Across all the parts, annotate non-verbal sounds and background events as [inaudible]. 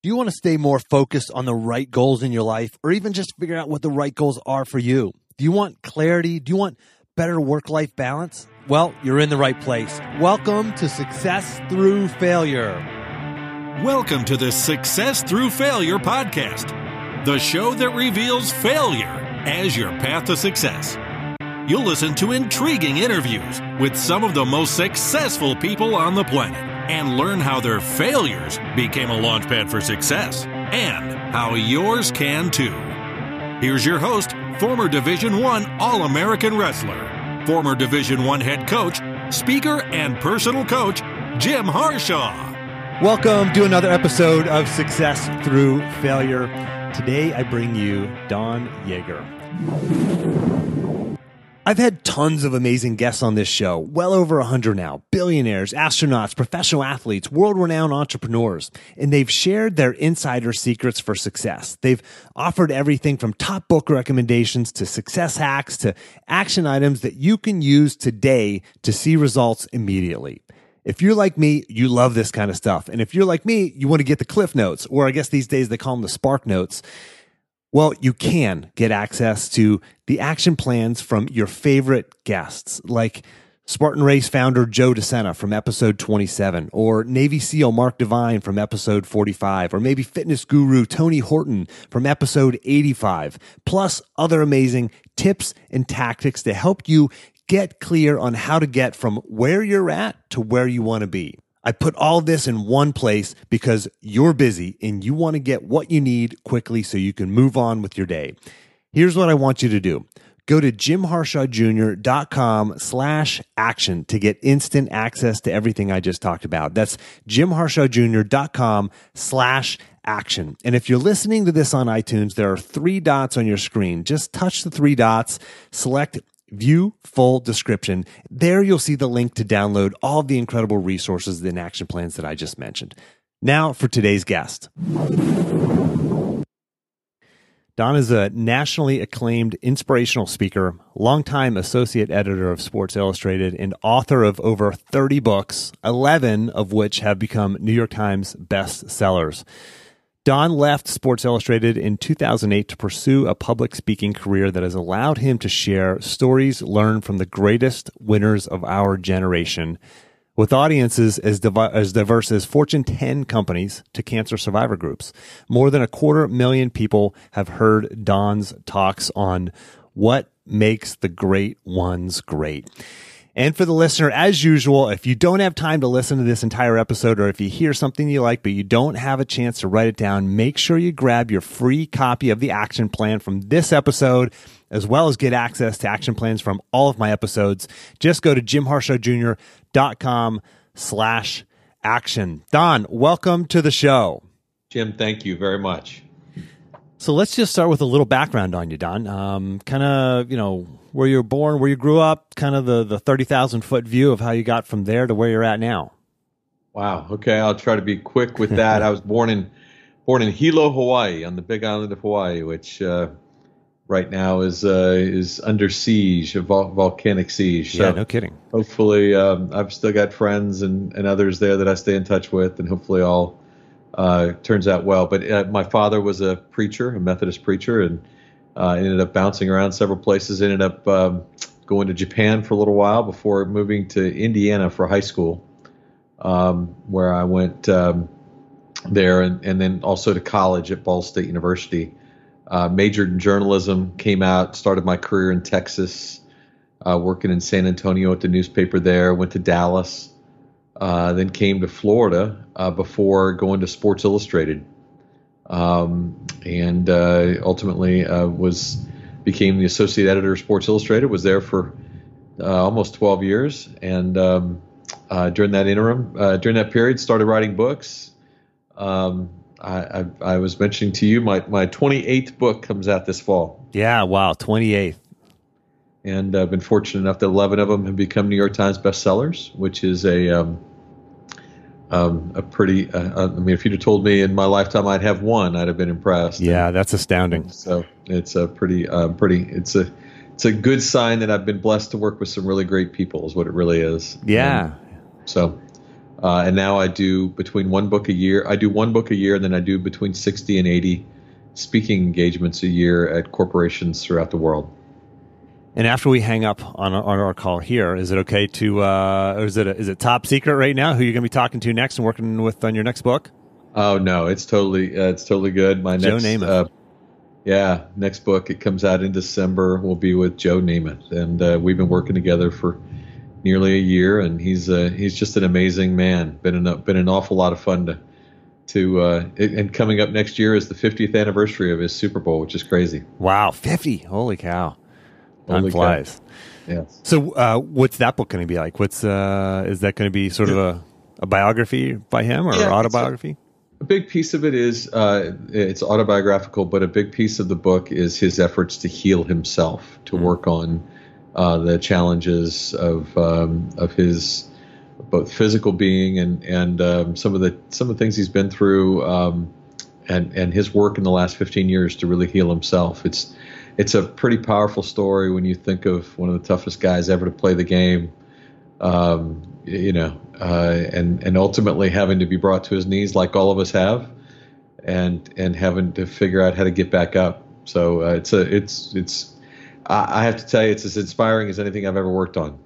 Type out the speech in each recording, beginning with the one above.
Do you want to stay more focused on the right goals in your life or even just figure out what the right goals are for you? Do you want clarity? Do you want better work life balance? Well, you're in the right place. Welcome to Success Through Failure. Welcome to the Success Through Failure podcast, the show that reveals failure as your path to success. You'll listen to intriguing interviews with some of the most successful people on the planet and learn how their failures became a launchpad for success and how yours can too. Here's your host, former Division 1 All-American wrestler, former Division 1 head coach, speaker and personal coach, Jim Harshaw. Welcome to another episode of Success Through Failure. Today I bring you Don Yaeger. I've had tons of amazing guests on this show, well over a hundred now. Billionaires, astronauts, professional athletes, world renowned entrepreneurs, and they've shared their insider secrets for success. They've offered everything from top book recommendations to success hacks to action items that you can use today to see results immediately. If you're like me, you love this kind of stuff. And if you're like me, you want to get the cliff notes, or I guess these days they call them the spark notes. Well, you can get access to the action plans from your favorite guests, like Spartan Race founder Joe DeSena from episode 27, or Navy SEAL Mark Divine from episode 45, or maybe fitness guru Tony Horton from episode 85, plus other amazing tips and tactics to help you get clear on how to get from where you're at to where you want to be. I put all this in one place because you're busy and you want to get what you need quickly so you can move on with your day. Here's what I want you to do. Go to jimharshawjr.com slash action to get instant access to everything I just talked about. That's jimharshawjr.com slash action. And if you're listening to this on iTunes, there are three dots on your screen. Just touch the three dots, select View full description. There you'll see the link to download all the incredible resources and action plans that I just mentioned. Now for today's guest. Don is a nationally acclaimed inspirational speaker, longtime associate editor of Sports Illustrated, and author of over 30 books, 11 of which have become New York Times bestsellers. Don left Sports Illustrated in 2008 to pursue a public speaking career that has allowed him to share stories learned from the greatest winners of our generation with audiences as, as diverse as Fortune 10 companies to cancer survivor groups. More than a quarter million people have heard Don's talks on what makes the great ones great. And for the listener, as usual, if you don't have time to listen to this entire episode or if you hear something you like but you don't have a chance to write it down, make sure you grab your free copy of the action plan from this episode as well as get access to action plans from all of my episodes. Just go to jimharshawjr.com slash action. Don, welcome to the show. Jim, thank you very much. So let's just start with a little background on you, Don. Um, kind of, you know, where you were born, where you grew up, kind of the, the 30,000 foot view of how you got from there to where you're at now. Wow. Okay. I'll try to be quick with that. [laughs] I was born in, born in Hilo, Hawaii on the big island of Hawaii, which, uh, right now is uh, is under siege, a vol- volcanic siege. So yeah, no kidding. Hopefully, um, I've still got friends and, and others there that I stay in touch with, and hopefully all uh, turns out well. But uh, my father was a preacher, a Methodist preacher, and uh, ended up bouncing around several places. Ended up um, going to Japan for a little while before moving to Indiana for high school, um, where I went um, there, and, and then also to college at Ball State University uh, majored in journalism, came out, started my career in Texas, uh, working in San Antonio at the newspaper there, went to Dallas, uh, then came to Florida uh, before going to Sports Illustrated, um, and uh, ultimately uh, was became the associate editor of Sports Illustrated. Was there for almost 12 years, and um, during that interim, during that period, started writing books. Um, I, I, I, was mentioning to you my, my 28th book comes out this fall. Yeah, wow, 28th. And I've been fortunate enough that 11 of them have become New York Times bestsellers, which is a um, um, a pretty. Uh, uh I mean, if you'd have told me in my lifetime I'd have one, I'd have been impressed. Yeah, and, that's astounding. So it's a pretty, uh, pretty. It's a it's a good sign that I've been blessed to work with some really great people. Is what it really is. Yeah. so Uh, and now I do between one book a year. I do one book a year, and then I do between 60 and 80 speaking engagements a year at corporations throughout the world. And after we hang up on our, on our call here, is it okay to, uh, or is it a, is it top secret right now? Who you're going to be talking to next and working with on your next book? Oh no, it's totally uh, it's totally good. My Joe next, Namath. uh, yeah, next book it comes out in December. Will be with Joe Namath, and uh, we've been working together for nearly a year, and he's uh, he's just an amazing man. Been an been an awful lot of fun to to uh, and coming up next year is the 50th anniversary of his Super Bowl, which is crazy. Wow, 50. Holy cow. Time Holy cow. flies. Yes. So, uh, what's that book going to be like? What's uh, is that going to be sort of a, a biography by him or Yeah, it's a- autobiography? A big piece of it is uh, it's autobiographical, but a big piece of the book is his efforts to heal himself, to work on uh, the challenges of um, of his both physical being and and um, some of the some of the things he's been through, um, and and his work in the last 15 years to really heal himself. It's it's a pretty powerful story when you think of one of the toughest guys ever to play the game um, you know, uh, and and ultimately having to be brought to his knees like all of us have, and and having to figure out how to get back up. So uh, it's a it's it's I, I have to tell you it's as inspiring as anything I've ever worked on.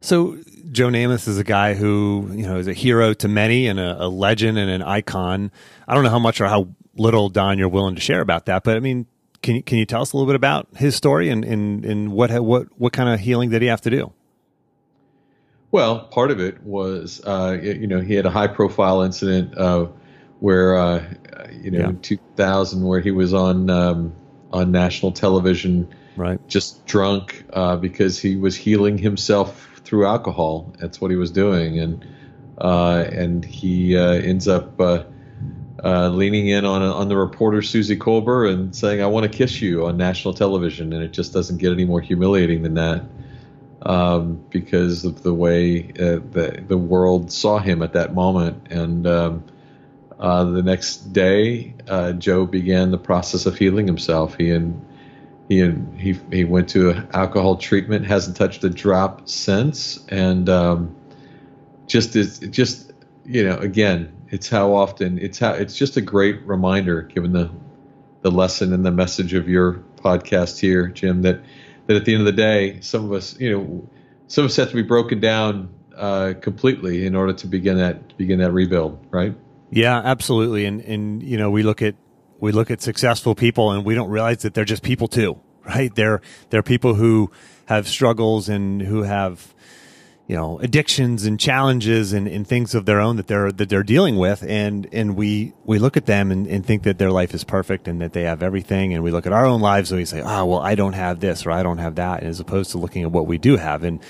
So, Joe Namath is a guy who you know is a hero to many and a, a legend and an icon. I don't know how much or how little Don you're willing to share about that, but I mean, can you can you tell us a little bit about his story and and, and what what what kind of healing did he have to do? Well, part of it was, uh, you know, he had a high-profile incident uh, where, uh, you know, Yeah. in 2000, where he was on um, on national television, Right. just drunk uh, because he was healing himself through alcohol. That's what he was doing, and uh, and he uh, ends up uh, leaning in on on the reporter Suzy Kolber and saying, "I want to kiss you" on national television, and it just doesn't get any more humiliating than that um, because of the way uh, the the world saw him at that moment. And um, uh, the next day, uh, Joe began the process of healing himself. He and he and he he went to alcohol treatment. Hasn't touched a drop since, and um, just is just you know again, it's how often it's how it's just a great reminder, given the the lesson and the message of your podcast here, Jim, that that at the end of the day, some of us, you know, some of us have to be broken down uh, completely in order to begin that begin that rebuild, right? Yeah, absolutely. And and you know, we look at we look at successful people and we don't realize that they're just people too, [laughs] right? They're they're people who have struggles and who have you know addictions and challenges and, and things of their own that they're that they're dealing with. And and we we look at them and, and think that their life is perfect and that they have everything. And we look at our own lives and we say oh well I don't have this or I don't have that and as opposed to looking at what we do have and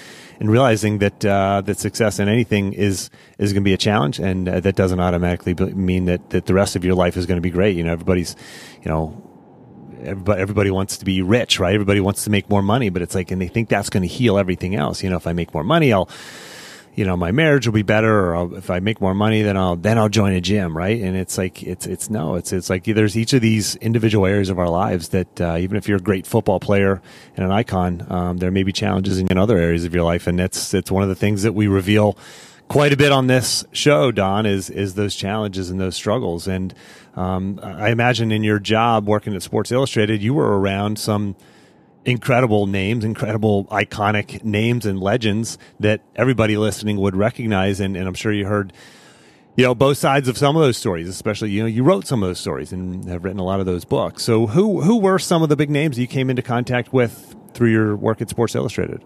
and realizing that uh, that success in anything is is going to be a challenge. And uh, that doesn't automatically mean that that the rest of your life is going to be great. You know everybody's you know everybody, everybody wants to be rich, right? Everybody wants to make more money, but it's like, and they think that's going to heal everything else. You know, if I make more money, I'll, you know, my marriage will be better, or I'll, if I make more money, then I'll then I'll join a gym, right? And it's like it's it's no, it's it's like there's each of these individual areas of our lives that uh, even if you're a great football player and an icon, um, there may be challenges in other areas of your life, and that's it's one of the things that we reveal quite a bit on this show, Don, is is those challenges and those struggles. And um, I imagine in your job working at Sports Illustrated, you were around some incredible names, incredible iconic names and legends that everybody listening would recognize. And, and I'm sure you heard, you know, both sides of some of those stories, especially, you know, you wrote some of those stories and have written a lot of those books. So who, who were some of the big names you came into contact with through your work at Sports Illustrated?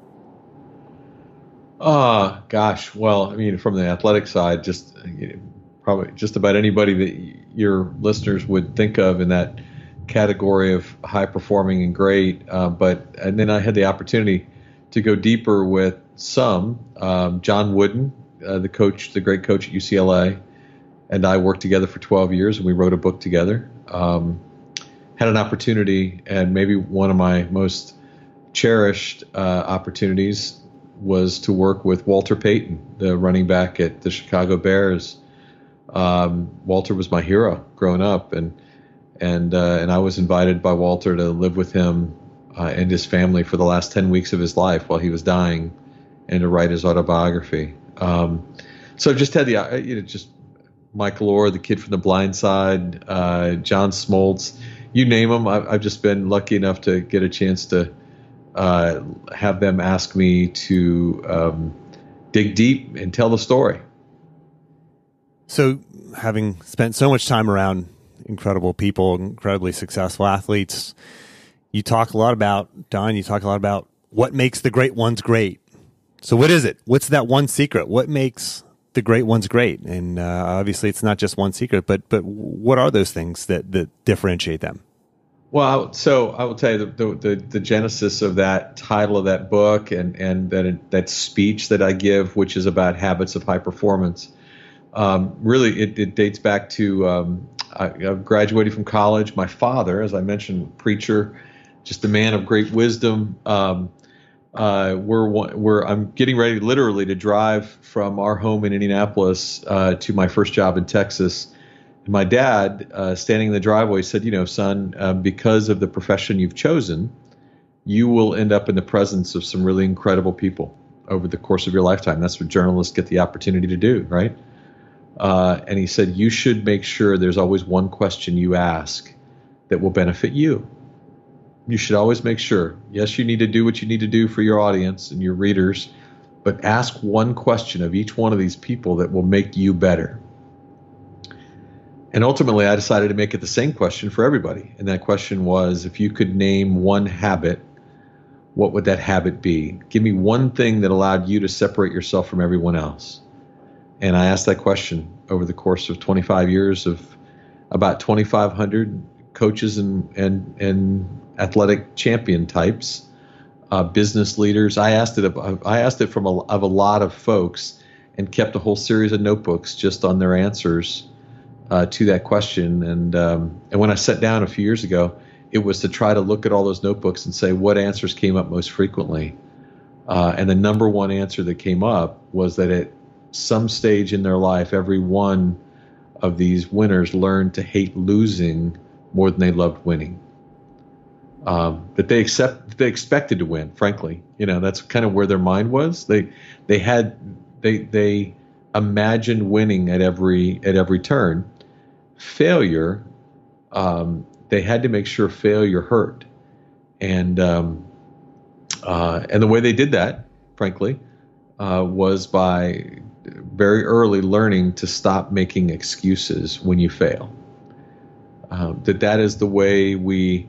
Ah, gosh. Well, I mean, from the athletic side, just you know, probably just about anybody that your listeners would think of in that category of high performing and great. Uh, but and then I had the opportunity to go deeper with some. Um, John Wooden, uh, the coach, the great coach at UCLA, and I worked together for 12 years, and we wrote a book together. Um, had an opportunity, and maybe one of my most cherished uh, opportunities was to work with Walter Payton, the running back at the Chicago Bears. Um, Walter was my hero growing up, and and uh, and I was invited by Walter to live with him uh, and his family for the last ten weeks of his life while he was dying, and to write his autobiography. Um, so I've just had the uh, you know just Michael Oher, the kid from The Blind Side, uh, John Smoltz, you name them. I've, I've, just been lucky enough to get a chance to uh, have them ask me to um, dig deep and tell the story. So, having spent so much time around incredible people, incredibly successful athletes, you talk a lot about Don. You talk a lot about what makes the great ones great. So, what is it? What's that one secret? What makes the great ones great? And uh, obviously, it's not just one secret, but but what are those things that that differentiate them? Well, so I will tell you the, the, the, genesis of that title of that book and, and that, that speech that I give, which is about habits of high performance, um, really it, it, dates back to um, I, I graduated from college. My father, as I mentioned, preacher, just a man of great wisdom. Um, uh, we're, we're I'm getting ready literally to drive from our home in Indianapolis uh, to my first job in Texas my dad, uh, standing in the driveway, said, "You know, son, uh, because of the profession you've chosen, you will end up in the presence of some really incredible people over the course of your lifetime. That's what journalists get the opportunity to do, right?" Uh, and he said, "You should make sure there's always one question you ask that will benefit you. You should always make sure. Yes, you need to do what you need to do for your audience and your readers." But ask one question of each one of these people that will make you better and ultimately, I decided to make it the same question for everybody. And that question was if you could name one habit, what would that habit be? Give me one thing that allowed you to separate yourself from everyone else. And I asked that question over the course of 25 years of about 2,500 coaches and, and, and athletic champion types, uh, business leaders. I asked it. I asked it from a, of a lot of folks, and kept a whole series of notebooks just on their answers uh, to that question. And um, and when I sat down a few years ago, it was to try to look at all those notebooks and say what answers came up most frequently. Uh, and the number one answer that came up was that at some stage in their life, every one of these winners learned to hate losing more than they loved winning. Um, that they accept, they expected to win. Frankly, you know, that's kind of where their mind was. They, they had, they, they imagined winning at every at every turn, failure, um, they had to make sure failure hurt, and um, uh, and the way they did that, frankly, uh, was by very early learning to stop making excuses when you fail. Um, that that is the way we.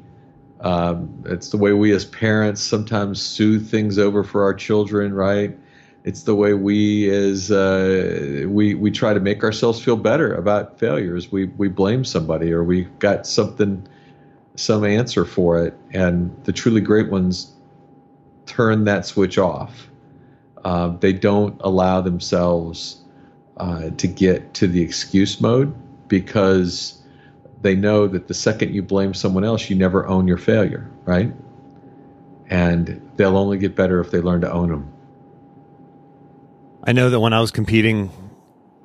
Um, it's the way we as parents sometimes soothe things over for our children, right? it's the way we as uh, we we try to make ourselves feel better about failures. We we blame somebody or we got something some answer for it, and the truly great ones turn that switch off. Uh, they don't allow themselves uh, to get to the excuse mode because they know that the second you blame someone else, you never own your failure, right? And they'll only get better if they learn to own them. I know that when I was competing,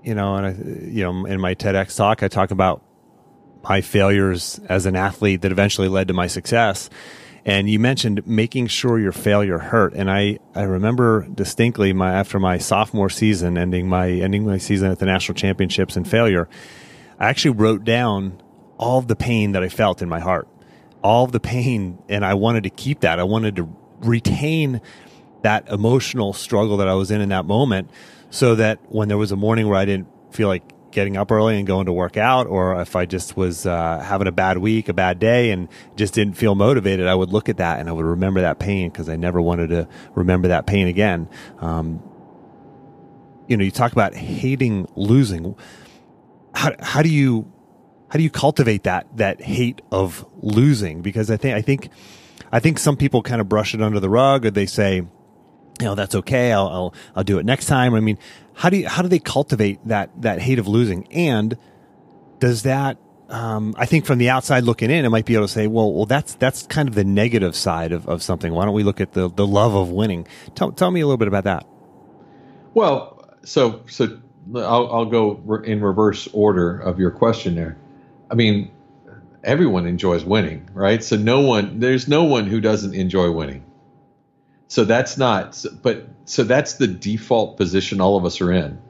you know, and I, you know, in my TEDx talk, I talk about my failures as an athlete that eventually led to my success. And you mentioned making sure your failure hurt. And I, I remember distinctly my after my sophomore season, ending my ending my season at the national championships and failure, I actually wrote down all the pain that I felt in my heart. All the pain, and I wanted to keep that. I wanted to retain that emotional struggle that I was in in that moment so that when there was a morning where I didn't feel like getting up early and going to work out, or if I just was uh, having a bad week, a bad day, and just didn't feel motivated, I would look at that and I would remember that pain because I never wanted to remember that pain again. Um, you know, you talk about hating losing. How, how do you how do you cultivate that that hate of losing? Because I think I think I think some people kind of brush it under the rug, or they say, you know that's okay I'll, I'll I'll do it next time I mean how do you how do they cultivate that that hate of losing and does that um, I think from the outside looking in, it might be able to say, well, well, that's that's kind of the negative side of, of something. Why don't we look at the, the love of winning? Tell, tell me a little bit about that. Well, so so I'll, I'll go in reverse order of your question there. I mean, everyone enjoys winning, right? So no one, there's no one who doesn't enjoy winning. So that's not, but so that's the default position all of us are in.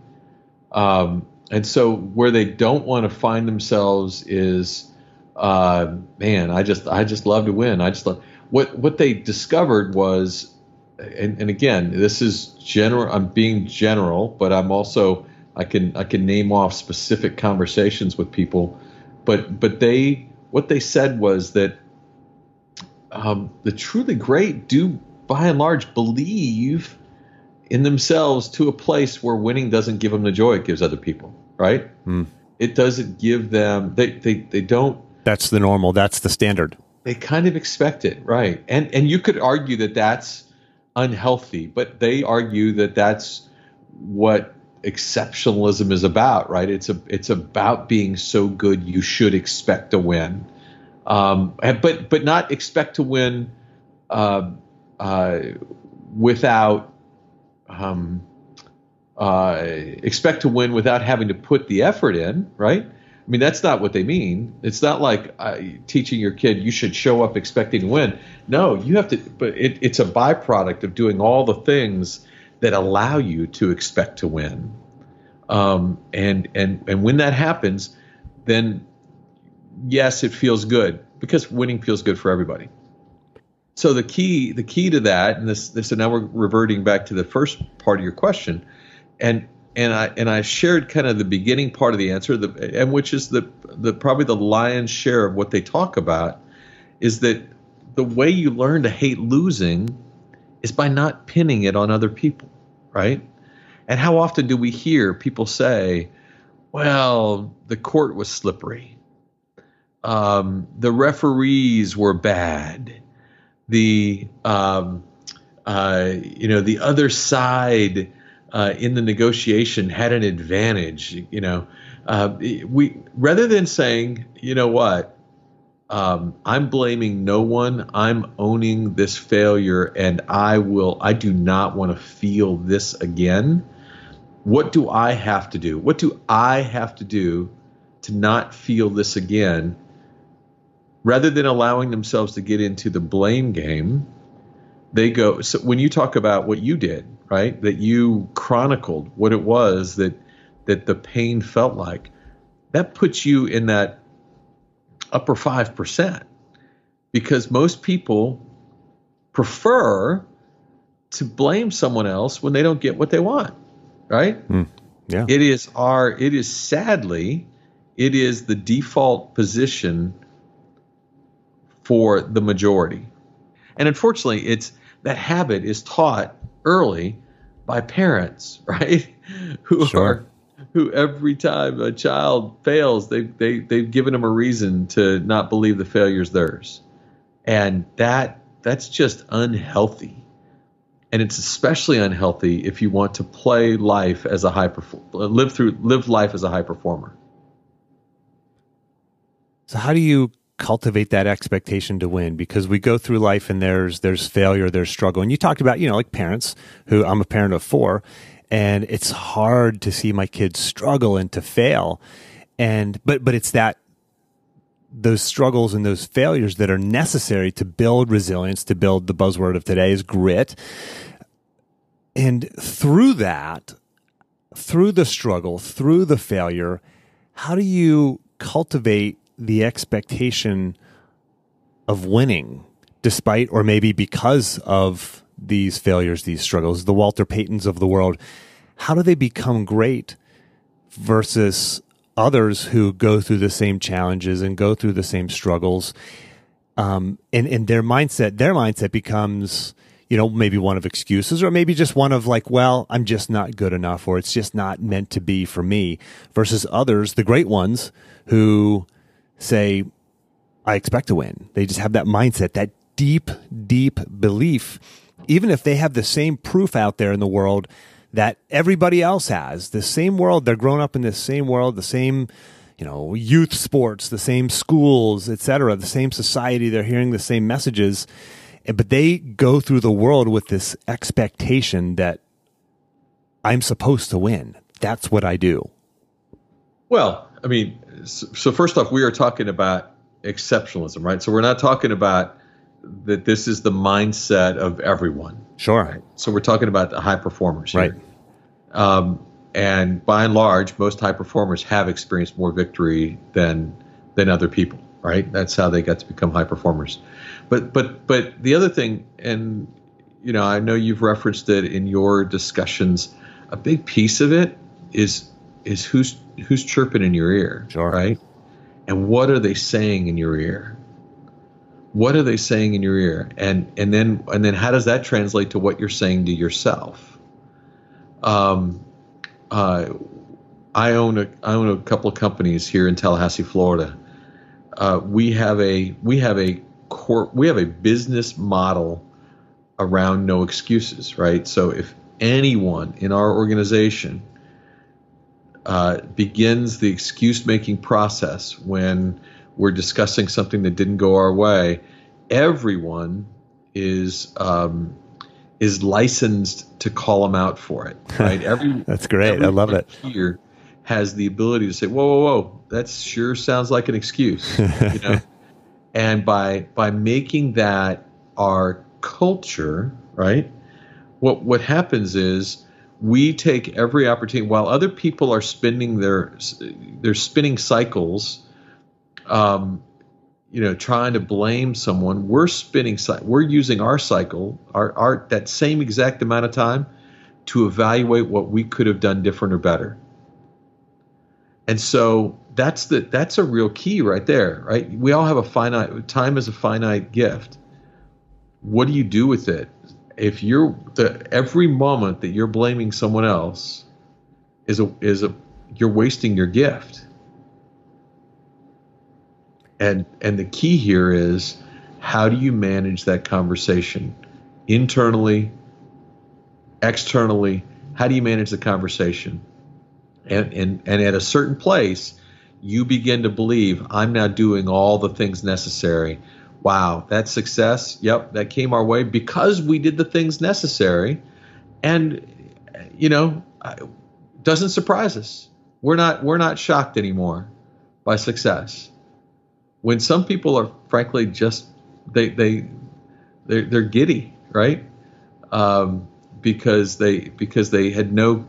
Um, and so where they don't want to find themselves is, uh, man, I just I just love to win. I just love what what they discovered was, and, and again, this is general. I'm being general, but I'm also I can I can name off specific conversations with people, but but they what they said was that um, the truly great do by and large believe in themselves to a place where winning doesn't give them the joy it gives other people, right? Mm. It doesn't give them they, they they don't That's the normal, that's the standard. They kind of expect it, right? And and you could argue that that's unhealthy, but they argue that that's what exceptionalism is about, right? It's a it's about being so good you should expect to win, um, but but not expect to win uh, uh, without um, uh, expect to win without having to put the effort in, right? I mean, that's not what they mean. It's not like uh, teaching your kid you should show up expecting to win. No, you have to, but it, it's a byproduct of doing all the things that allow you to expect to win. Um, and and and when that happens, then yes, it feels good because winning feels good for everybody. So the key the key to that, and this this so now we're reverting back to the first part of your question, and and I and I shared kind of the beginning part of the answer, the, and which is the the probably the lion's share of what they talk about, is that the way you learn to hate losing is by not pinning it on other people, right? And how often do we hear people say, "Well, the court was slippery, um, the referees were bad, the um, uh, you know the other side." uh, in the negotiation had an advantage. You know, uh, we rather than saying, you know what, um, I'm blaming no one. I'm owning this failure, and I will. I do not want to feel this again. What do I have to do? What do I have to do to not feel this again? Rather than allowing themselves to get into the blame game, they go. So when you talk about what you did, right? That you chronicled what it was that that the pain felt like. That puts you in that upper 5% because most people prefer to blame someone else when they don't get what they want, right? Mm, yeah. It is our it is sadly it is the default position for the majority. And unfortunately, it's that habit is taught early by parents, [laughs] right? Who sure. are who every time a child fails, they they they've given them a reason to not believe the failure is theirs, and that that's just unhealthy. And it's especially unhealthy if you want to play life as a high performer, live through live life as a high performer. So how do you cultivate that expectation to win because we go through life and there's there's failure there's struggle. And you talked about you know like parents who I'm a parent of four and it's hard to see my kids struggle and to fail. And but but it's that those struggles and those failures that are necessary to build resilience to build the buzzword of today is grit. And through that through the struggle through the failure how do you cultivate the expectation of winning despite or maybe because of these failures, these struggles, the Walter Paytons of the world, how do they become great versus others who go through the same challenges and go through the same struggles? Um, and, and their mindset, their mindset becomes, you know, maybe one of excuses or maybe just one of like, well, I'm just not good enough or it's just not meant to be for me versus others, the great ones who say, I expect to win. They just have that mindset, that deep, deep belief, even if they have the same proof out there in the world that everybody else has, the same world, they're grown up in the same world, the same, you know, youth sports, the same schools, etc., the same society, they're hearing the same messages, but they go through the world with this expectation that I'm supposed to win. That's what I do. Well, I mean, so first off, we are talking about exceptionalism, right? So we're not talking about that this is the mindset of everyone. Sure. Right? So we're talking about the high performers, here. right? Um, and by and large, most high performers have experienced more victory than than other people. Right? That's how they got to become high performers. But but but the other thing, and you know, I know you've referenced it in your discussions. A big piece of it is is who's who's chirping in your ear, sure. right? And what are they saying in your ear? What are they saying in your ear? And and then and then how does that translate to what you're saying to yourself? Um, uh, I own a I own a couple of companies here in Tallahassee, Florida. Uh, we have a we have a core we have a business model around no excuses, right? So if anyone in our organization uh, begins the excuse making process when we're discussing something that didn't go our way, everyone is um, is licensed to call them out for it. [laughs] Right? Every that's great. I love it. Here has the ability to say, "Whoa, whoa, whoa! That sure sounds like an excuse." [laughs] you know? and by by making that our culture, right? What what happens is we take every opportunity while other people are spinning their they're spinning cycles um, you know trying to blame someone we're spinning we're using our cycle our, our that same exact amount of time to evaluate what we could have done different or better. And so that's the that's a real key right there right? We all have a finite time is a finite gift. What do you do with it if you're the every moment that you're blaming someone else is a is a you're wasting your gift. And and the key here is how do you manage that conversation? Internally externally how do you manage the conversation? And and and at a certain place you begin to believe i'm now doing all the things necessary wow, that success, yep, that came our way because we did the things necessary. And, you know, doesn't surprise us. We're not, we're not shocked anymore by success. When some people are frankly just, they, they, they're, they're giddy, right? Um, because they, because they had no,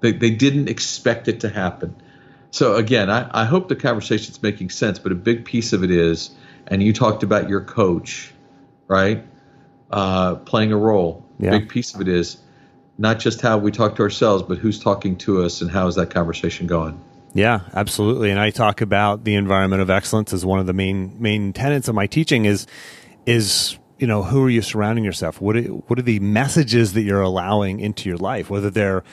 they, they didn't expect it to happen. So again, I, I hope the conversation's making sense, but a big piece of it is, and you talked about your coach, right? Uh, playing a role. Yeah. Big piece of it is not just how we talk to ourselves, but who's talking to us and how is that conversation going. Yeah, absolutely. And I talk about the environment of excellence as one of the main main tenets of my teaching is is you know who are you surrounding yourself? What are, what are the messages that you're allowing into your life? Whether they're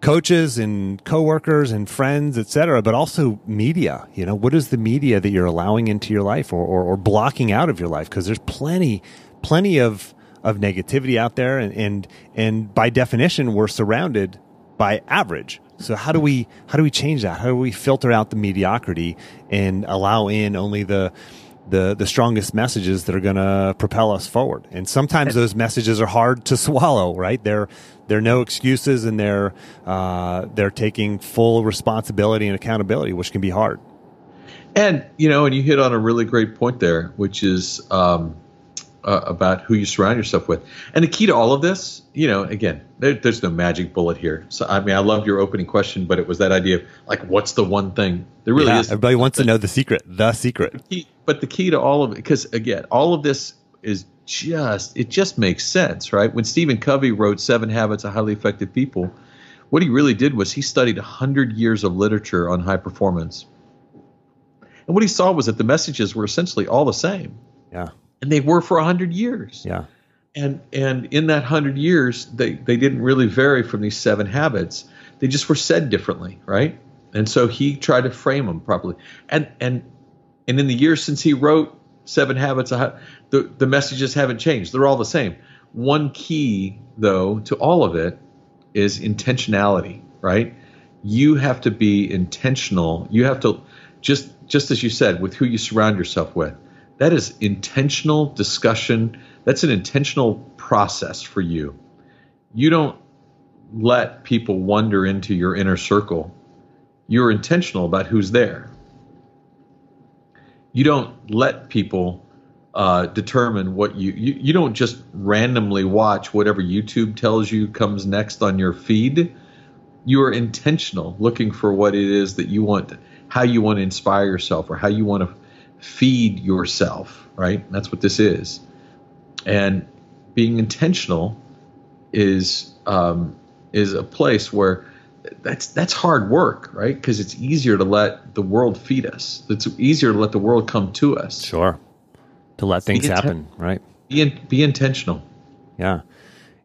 coaches and coworkers and friends, et cetera, but also media. You know, what is the media that you're allowing into your life or, or, or blocking out of your life? Because there's plenty, plenty of of negativity out there, and, and and by definition, we're surrounded by average. So how do we how do we change that? How do we filter out the mediocrity and allow in only the the the strongest messages that are going to propel us forward. And sometimes those messages are hard to [laughs] swallow. Right? They're they're no excuses, and they're uh, they're taking full responsibility and accountability, which can be hard. And you know, and you hit on a really great point there, which is um, uh, about who you surround yourself with. And the key to all of this, you know, again, there, there's no magic bullet here. So I mean, I love your opening question, but it was that idea of like, what's the one thing? There really yeah, is. Everybody wants to know the secret. The secret. The key, but the key to all of it, because again, all of this is just it just makes sense, right? When Stephen Covey wrote Seven Habits of Highly Effective People, what he really did was he studied hundred years of literature on high performance. And what he saw was that the messages were essentially all the same. Yeah and they were for a hundred years. Yeah. And and in that hundred years, they they didn't really vary from these seven habits. They just were said differently, right? And so he tried to frame them properly. And and and in the years since he wrote Seven Habits, the the messages haven't changed. They're all the same. One key, though, to all of it is intentionality, right? You have to be intentional. You have to just just as you said with who you surround yourself with that is intentional discussion. That's an intentional process for you. You don't let people wander into your inner circle. You're intentional about who's there. You don't let people uh, determine what you, you you don't just randomly watch whatever YouTube tells you comes next on your feed. you are intentional looking for what it is that you want how you want to inspire yourself or how you want to feed yourself right that's what this is and being intentional is um, is a place where that's that's hard work right? Because it's easier to let the world feed us. It's easier to let the world come to us. Sure. To let things happen right? be, in, be intentional. Yeah.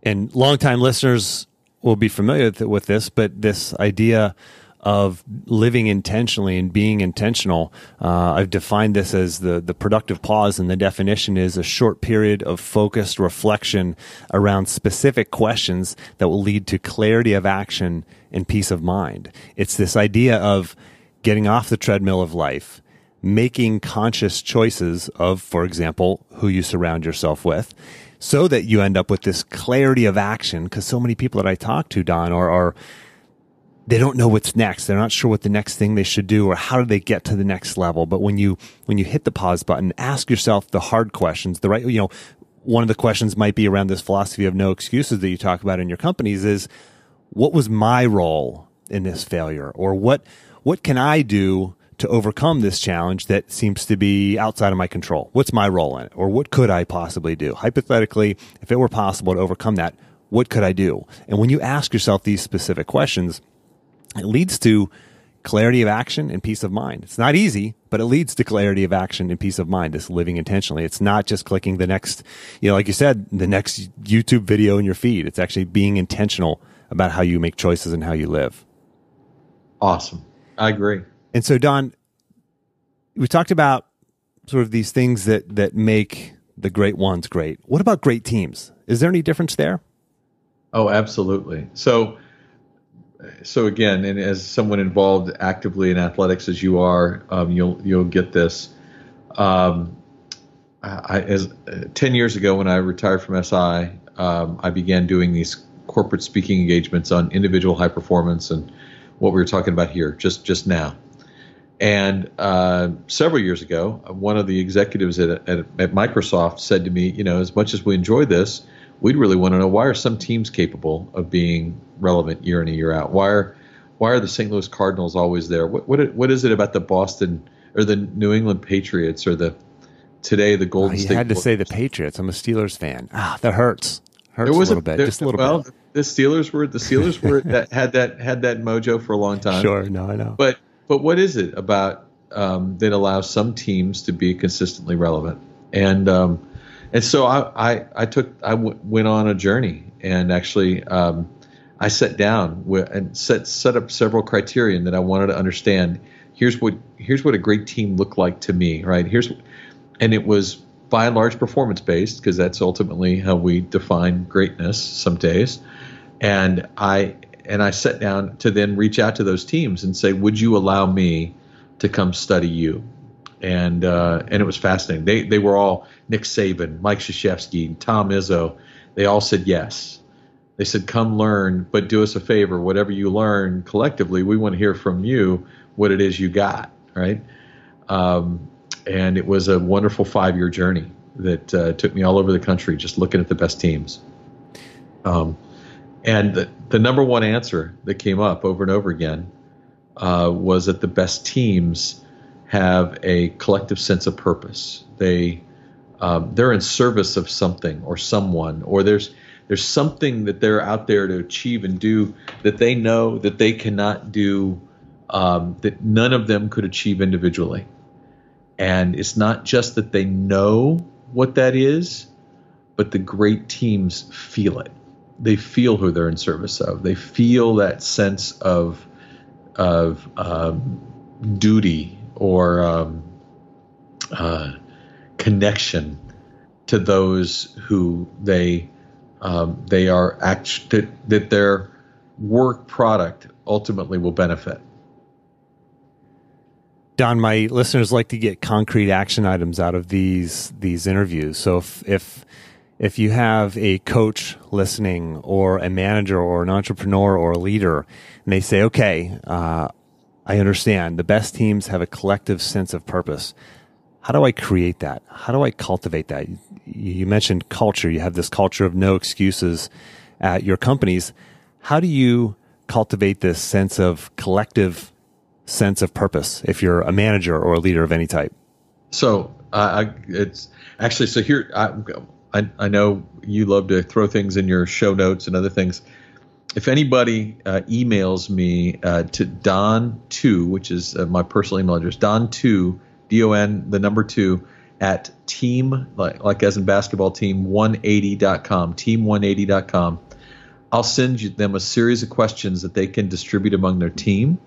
And longtime listeners will be familiar with, with this, but this idea of living intentionally and being intentional. Uh, I've defined this as the, the productive pause, and the definition is a short period of focused reflection around specific questions that will lead to clarity of action and peace of mind. It's this idea of getting off the treadmill of life, making conscious choices of, for example, who you surround yourself with, so that you end up with this clarity of action. Because so many people that I talk to, Don, are, are they don't know what's next. They're not sure what the next thing they should do or how do they get to the next level. But when you when you hit the pause button, ask yourself the hard questions. The right, you know, one of the questions might be around this philosophy of no excuses that you talk about in your companies is what was my role in this failure or what what can I do to overcome this challenge that seems to be outside of my control? What's my role in it? Or what could I possibly do? Hypothetically, if it were possible to overcome that, what could I do? And when you ask yourself these specific questions, it leads to clarity of action and peace of mind. It's not easy, but it leads to clarity of action and peace of mind. This living intentionally. It's not just clicking the next, you know, like you said, the next YouTube video in your feed. It's actually being intentional about how you make choices and how you live. Awesome. I agree. And so, Don, we talked about sort of these things that that make the great ones great. What about great teams? Is there any difference there? Oh, absolutely. So, so again, and as someone involved actively in athletics as you are, um, you'll you'll get this. Um, I, as uh, ten years ago, when I retired from SI, um, I began doing these corporate speaking engagements on individual high performance and what we were talking about here just just now. And uh, several years ago, one of the executives at, at, at, Microsoft said to me, you know, as much as we enjoy this, we'd really want to know why are some teams capable of being relevant year in and year out? Why are why are the St. Louis Cardinals always there? What what what is it about the Boston or the New England Patriots or the today the Golden oh, you State? You had to say the Patriots. I'm a Steelers fan. Ah, that hurts. Hurts a little a, bit, just a little well, bit. The Steelers were the Steelers were [laughs] that had that had that mojo for a long time. Sure, no, I know. But but what is it about um, that allows some teams to be consistently relevant? And um, and so I, I, I took I w- went on a journey and actually um, I sat down with, and set set up several criterion that I wanted to understand. Here's what here's what a great team looked like to me, right? Here's and it was by and large performance based because that's ultimately how we define greatness some days. And I and I sat down to then reach out to those teams and say, "Would you allow me to come study you?" And uh, and it was fascinating. They they were all Nick Saban, Mike Krzyzewski, Tom Izzo. They all said yes. They said, "Come learn, but do us a favor. Whatever you learn collectively, we want to hear from you what it is you got." Right. Um, and it was a wonderful five year journey that uh, took me all over the country, just looking at the best teams. Um, and the, the number one answer that came up over and over again uh, was that the best teams have a collective sense of purpose. They um, they're in service of something or someone, or there's there's something that they're out there to achieve and do that they know that they cannot do um, that none of them could achieve individually. And it's not just that they know what that is, but the great teams feel it they feel who they're in service of. They feel that sense of of um, duty or um, uh, connection to those who they um, they are act that, that their work product ultimately will benefit. Don, my listeners like to get concrete action items out of these these interviews. So if if if you have a coach listening or a manager or an entrepreneur or a leader and they say, okay, uh, I understand the best teams have a collective sense of purpose. How do I create that? How do I cultivate that? You mentioned culture. You have this culture of no excuses at your companies. How do you cultivate this sense of collective sense of purpose if you're a manager or a leader of any type? So uh, I, it's actually so here. I, I, I know you love to throw things in your show notes and other things. If anybody uh, emails me uh, to Don two, which is uh, my personal email address, Don two, D O N, the number two, at team like, like as in basketball team 180.com, team 180.com. I'll send you, them a series of questions that they can distribute among their team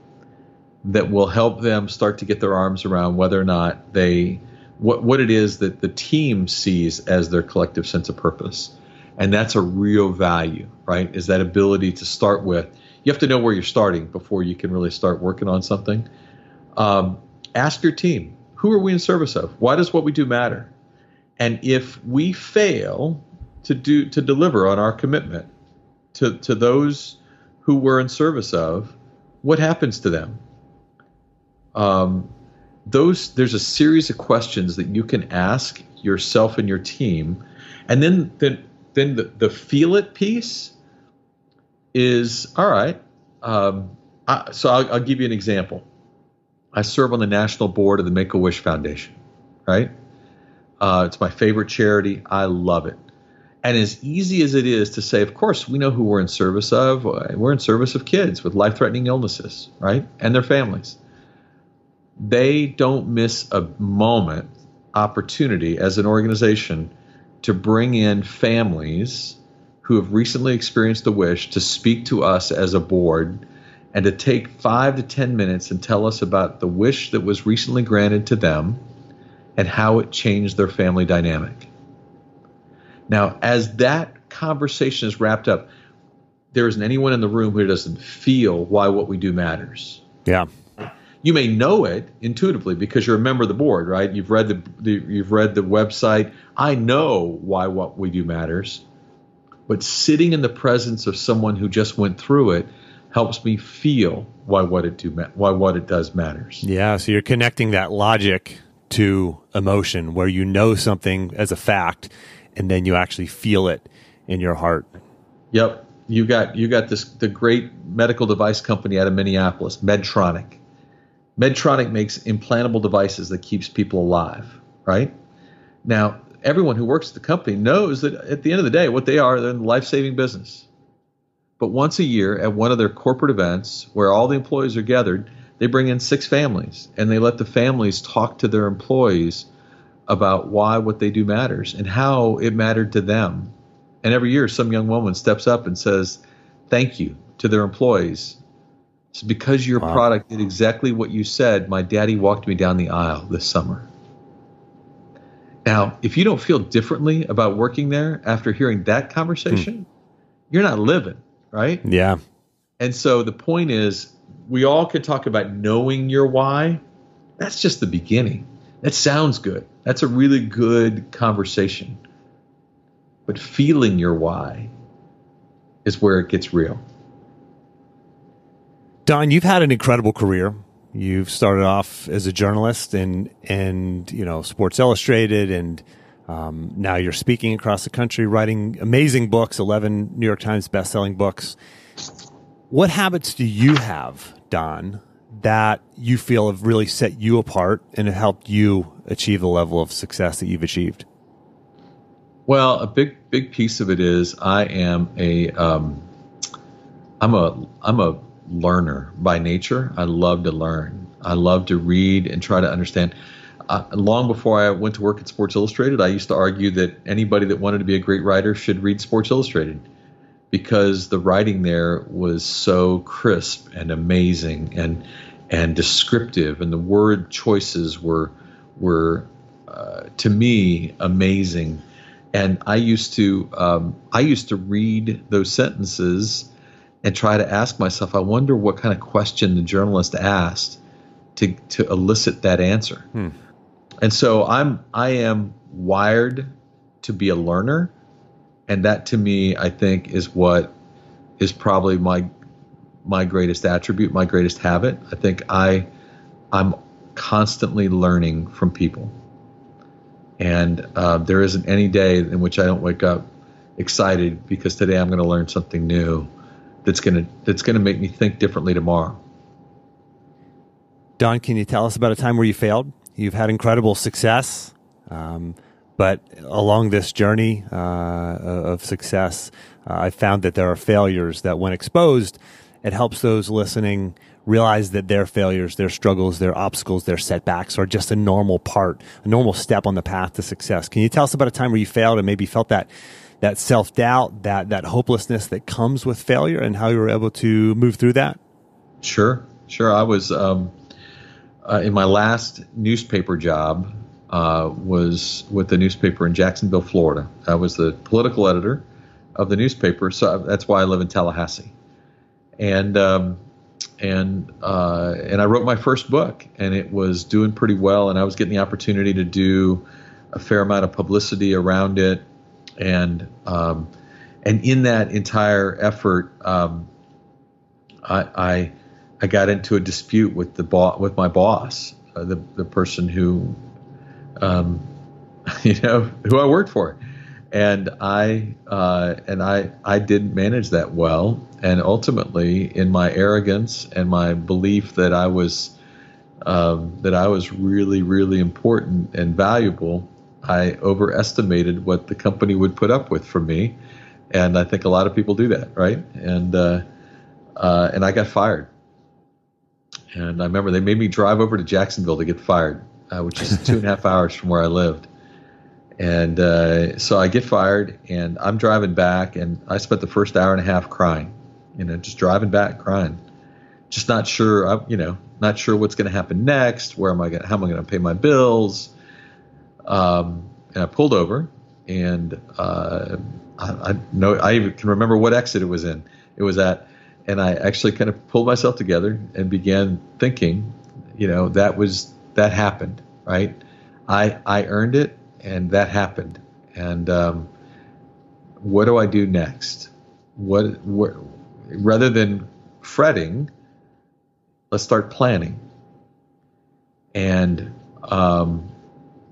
that will help them start to get their arms around whether or not they what what it is that the team sees as their collective sense of purpose. And that's a real value, right? Is that ability to start with. You have to know where you're starting before you can really start working on something. Um, ask your team, who are we in service of? Why does what we do matter? And if we fail to do to deliver on our commitment to, to those who we're in service of, what happens to them? Um, those there's a series of questions that you can ask yourself and your team, and then then then the, the feel it piece is all right. Um, I, so I'll, I'll give you an example. I serve on the national board of the Make a Wish Foundation, right? Uh, it's my favorite charity. I love it. And as easy as it is to say, of course, we know who we're in service of. We're in service of kids with life threatening illnesses, right? And their families. They don't miss a moment, opportunity as an organization to bring in families who have recently experienced the wish to speak to us as a board and to take five to 10 minutes and tell us about the wish that was recently granted to them and how it changed their family dynamic. Now, as that conversation is wrapped up, there isn't anyone in the room who doesn't feel why what we do matters. Yeah. You may know it intuitively because you're a member of the board, right? You've read the, the you've read the website. I know why what we do matters. But sitting in the presence of someone who just went through it helps me feel why what it do why what it does matters. Yeah, so you're connecting that logic to emotion where you know something as a fact and then you actually feel it in your heart. Yep. You got you got this the great medical device company out of Minneapolis, Medtronic. Medtronic makes implantable devices that keeps people alive, right? Now, everyone who works at the company knows that at the end of the day, what they are, they're in the life-saving business. But once a year at one of their corporate events where all the employees are gathered, they bring in six families and they let the families talk to their employees about why what they do matters and how it mattered to them. And every year, some young woman steps up and says, Thank you to their employees. It's because your wow. product did exactly what you said. My daddy walked me down the aisle this summer. Now, if you don't feel differently about working there after hearing that conversation, hmm. you're not living, right? Yeah. And so the point is, we all could talk about knowing your why. That's just the beginning. That sounds good. That's a really good conversation. But feeling your why is where it gets real. Don, you've had an incredible career. You've started off as a journalist and and you know Sports Illustrated, and um, now you're speaking across the country, writing amazing books, eleven New York Times best-selling books. What habits do you have, Don, that you feel have really set you apart and have helped you achieve the level of success that you've achieved? Well, a big big piece of it is I am a um, I'm a I'm a learner by nature. I love to learn. I love to read and try to understand. Uh, long before I went to work at Sports Illustrated, I used to argue that anybody that wanted to be a great writer should read Sports Illustrated because the writing there was so crisp and amazing and and descriptive, and the word choices were were uh, to me amazing. And I used to um, I used to read those sentences and try to ask myself, I wonder what kind of question the journalist asked to to elicit that answer. Hmm. And so I'm I am wired to be a learner and that to me i think is what is probably my my greatest attribute my greatest habit i think i i'm constantly learning from people and uh, there isn't any day in which i don't wake up excited because today i'm going to learn something new that's gonna that's gonna make me think differently tomorrow. Don, can you tell us about a time where you failed? You've had incredible success, um, but along this journey uh, of success, uh, I've found that there are failures that, when exposed, it helps those listening realize that their failures, their struggles, their obstacles, their setbacks are just a normal part, a normal step on the path to success. Can you tell us about a time where you failed and maybe felt that that self doubt, that that hopelessness that comes with failure, and how you were able to move through that? Sure, sure. I was um, uh, in my last newspaper job uh, was with the newspaper in Jacksonville, Florida. I was the political editor of the newspaper, so that's why I live in Tallahassee. And um, and uh, and I wrote my first book, and it was doing pretty well, and I was getting the opportunity to do a fair amount of publicity around it, and um, and in that entire effort, um, I, I, I got into a dispute with the boss with my boss, uh, the the person who, um, [laughs] you know, who I worked for, and I uh, and I I didn't manage that well, and ultimately, in my arrogance and my belief that I was um, that I was really really important and valuable, I overestimated what the company would put up with for me, and I think a lot of people do that, right? And uh, uh, and I got fired, and I remember they made me drive over to Jacksonville to get fired, uh, which is two and a half [laughs] hours from where I lived and uh, so I get fired, and I'm driving back, and I spent the first hour and a half crying, you know, just driving back crying, just not sure, I, you know, not sure what's going to happen next. Where am I going? How am I going to pay my bills? Um, and I pulled over, and uh, I, I know I can remember what exit it was in. It was at, and I actually kind of pulled myself together and began thinking, you know, that was that happened, right? I I earned it and that happened. And um, what do I do next? What, what rather than fretting, let's start planning. And um,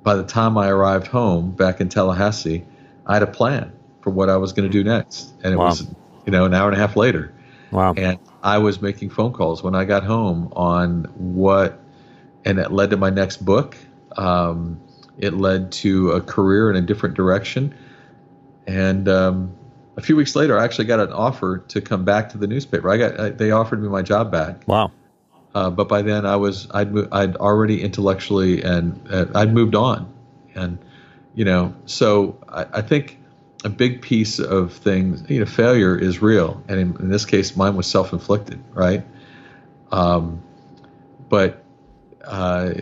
by the time I arrived home back in Tallahassee, I had a plan for what I was going to do next, and it wow. was you know an hour and a half later. Wow! And I was making phone calls when I got home on what, and it led to my next book. Um, it led to a career in a different direction. And um, a few weeks later, I actually got an offer to come back to the newspaper. I got I, they offered me my job back. Wow. Uh, but by then, I was I'd I'd already intellectually and uh, I'd moved on, and you know, so I, I, think a big piece of things, you know, failure is real, and in, in this case, mine was self-inflicted, right? Um, but uh,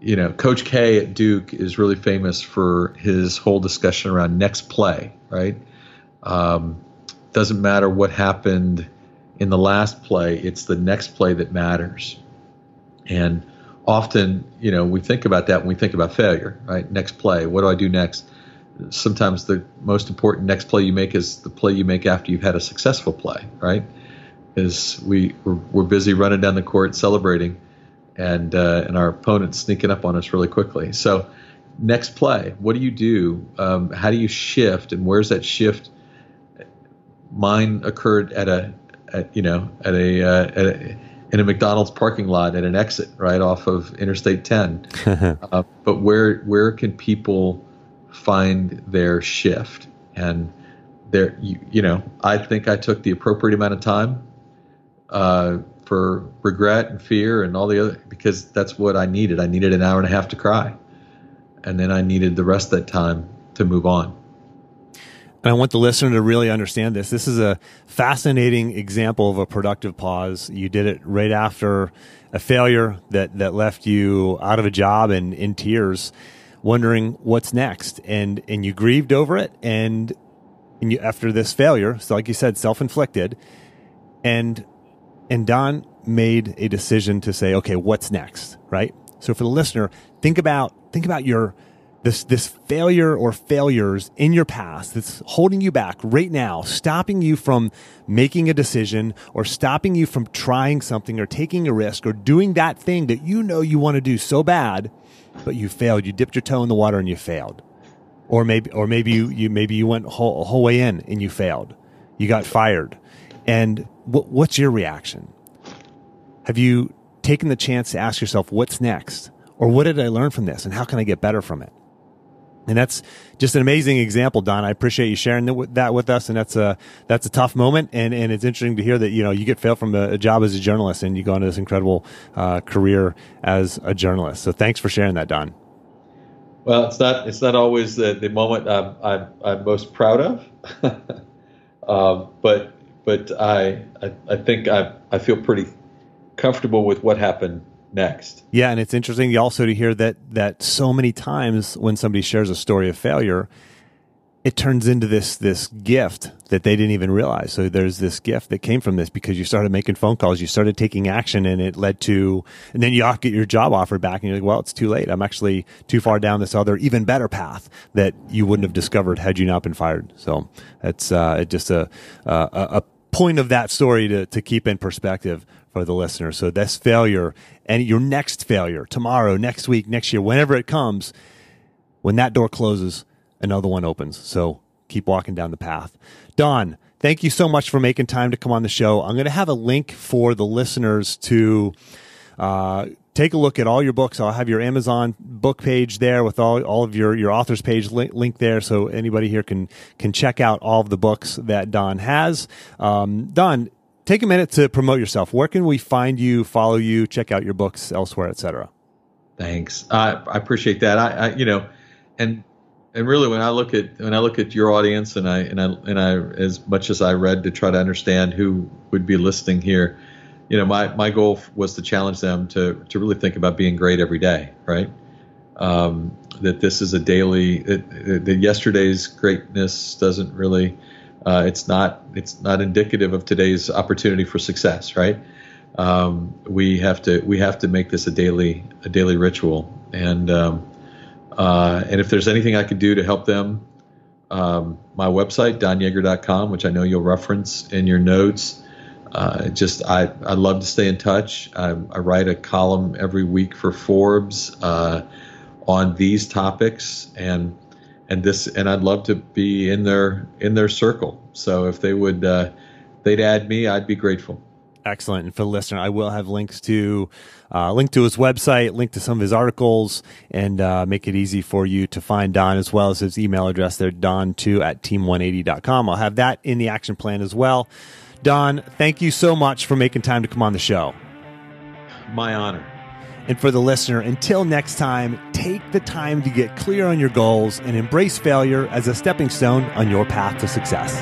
you know, Coach K at Duke is really famous for his whole discussion around next play, right? Um, doesn't matter what happened in the last play, it's the next play that matters. And often, you know, we think about that when we think about failure, right? Next play, what do I do next? Sometimes the most important next play you make is the play you make after you've had a successful play, right? Because we, we're, we're busy running down the court celebrating and uh, and our opponent's sneaking up on us really quickly. So next play, what do you do? Um, how do you shift, and where's that shift? Mine occurred at a, at, you know, at a, uh, at a, in a McDonald's parking lot at an exit right off of Interstate 10. [laughs] uh, but where where can people find their shift? And there, you, you know, I think I took the appropriate amount of time. Uh, for regret and fear and all the other because that's what I needed. I needed an hour and a half to cry, and then I needed the rest of that time to move on. And I want the listener to really understand this. This is a fascinating example of a productive pause. You did it right after a failure that, that left you out of a job and in tears, wondering what's next. And, and you grieved over it. And, and you, after this failure, so like you said, self inflicted. And and Don made a decision to say, okay, what's next? Right. So for the listener, think about, think about your, this, this failure or failures in your past that's holding you back right now, stopping you from making a decision or stopping you from trying something or taking a risk or doing that thing that you know you want to do so bad, but you failed. You dipped your toe in the water and you failed. Or maybe, or maybe you, you maybe you went whole, whole way in and you failed. You got fired And what, what's your reaction? Have you taken the chance to ask yourself, what's next? Or what did I learn from this? And how can I get better from it? And that's just an amazing example, Don. I appreciate you sharing that with us. And that's a that's a tough moment, and, and it's interesting to hear that you know you get failed from a, job as a journalist, and you go into this incredible uh, career as a journalist. So thanks for sharing that, Don. Well, it's not it's not always the, the moment I'm, I'm, I'm most proud of, [laughs] um, but but I, I I think I I feel pretty comfortable with what happened next. Yeah, and it's interesting also to hear that that so many times when somebody shares a story of failure, it turns into this this gift that they didn't even realize. So there's this gift that came from this because you started making phone calls, you started taking action, and it led to, and then you get your job offer back, and you're like, well, it's too late. I'm actually too far down this other, even better path that you wouldn't have discovered had you not been fired. So it's uh, just a, a a point of that story to to keep in perspective for the listener. So this failure and your next failure tomorrow, next week, next year, whenever it comes, when that door closes, another one opens. So keep walking down the path. Don, thank you so much for making time to come on the show. I'm going to have a link for the listeners to uh, take a look at all your books. I'll have your Amazon book page there with all, all of your, your authors page link, link there. So anybody here can, can check out all of the books that Don has. Um, Don, take a minute to promote yourself. Where can we find you, follow you, check out your books elsewhere, etc.? Thanks. I, I appreciate that. I, I, you know, and and really when I look at when I look at your audience and I and I and I as much as I read to try to understand who would be listening here, you know, my my goal was to challenge them to to really think about being great every day, right? Um, that this is a daily that, that yesterday's greatness doesn't really uh, it's not it's not indicative of today's opportunity for success, right? Um, we have to we have to make this a daily a daily ritual, and um, uh, and if there's anything I could do to help them, um, my website donyaeger.com, which I know you'll reference in your notes. Uh, just I I love to stay in touch. I, I write a column every week for Forbes uh, on these topics and and this and I'd love to be in their in their circle. So if they would uh, they'd add me, I'd be grateful. Excellent. And for the listener, I will have links to uh, link to his website, link to some of his articles, and uh, make it easy for you to find Don as well as his email address there, don2 at team180.com. I'll have that in the action plan as well. Don, thank you so much for making time to come on the show. My honor. And for the listener, until next time, take the time to get clear on your goals and embrace failure as a stepping stone on your path to success.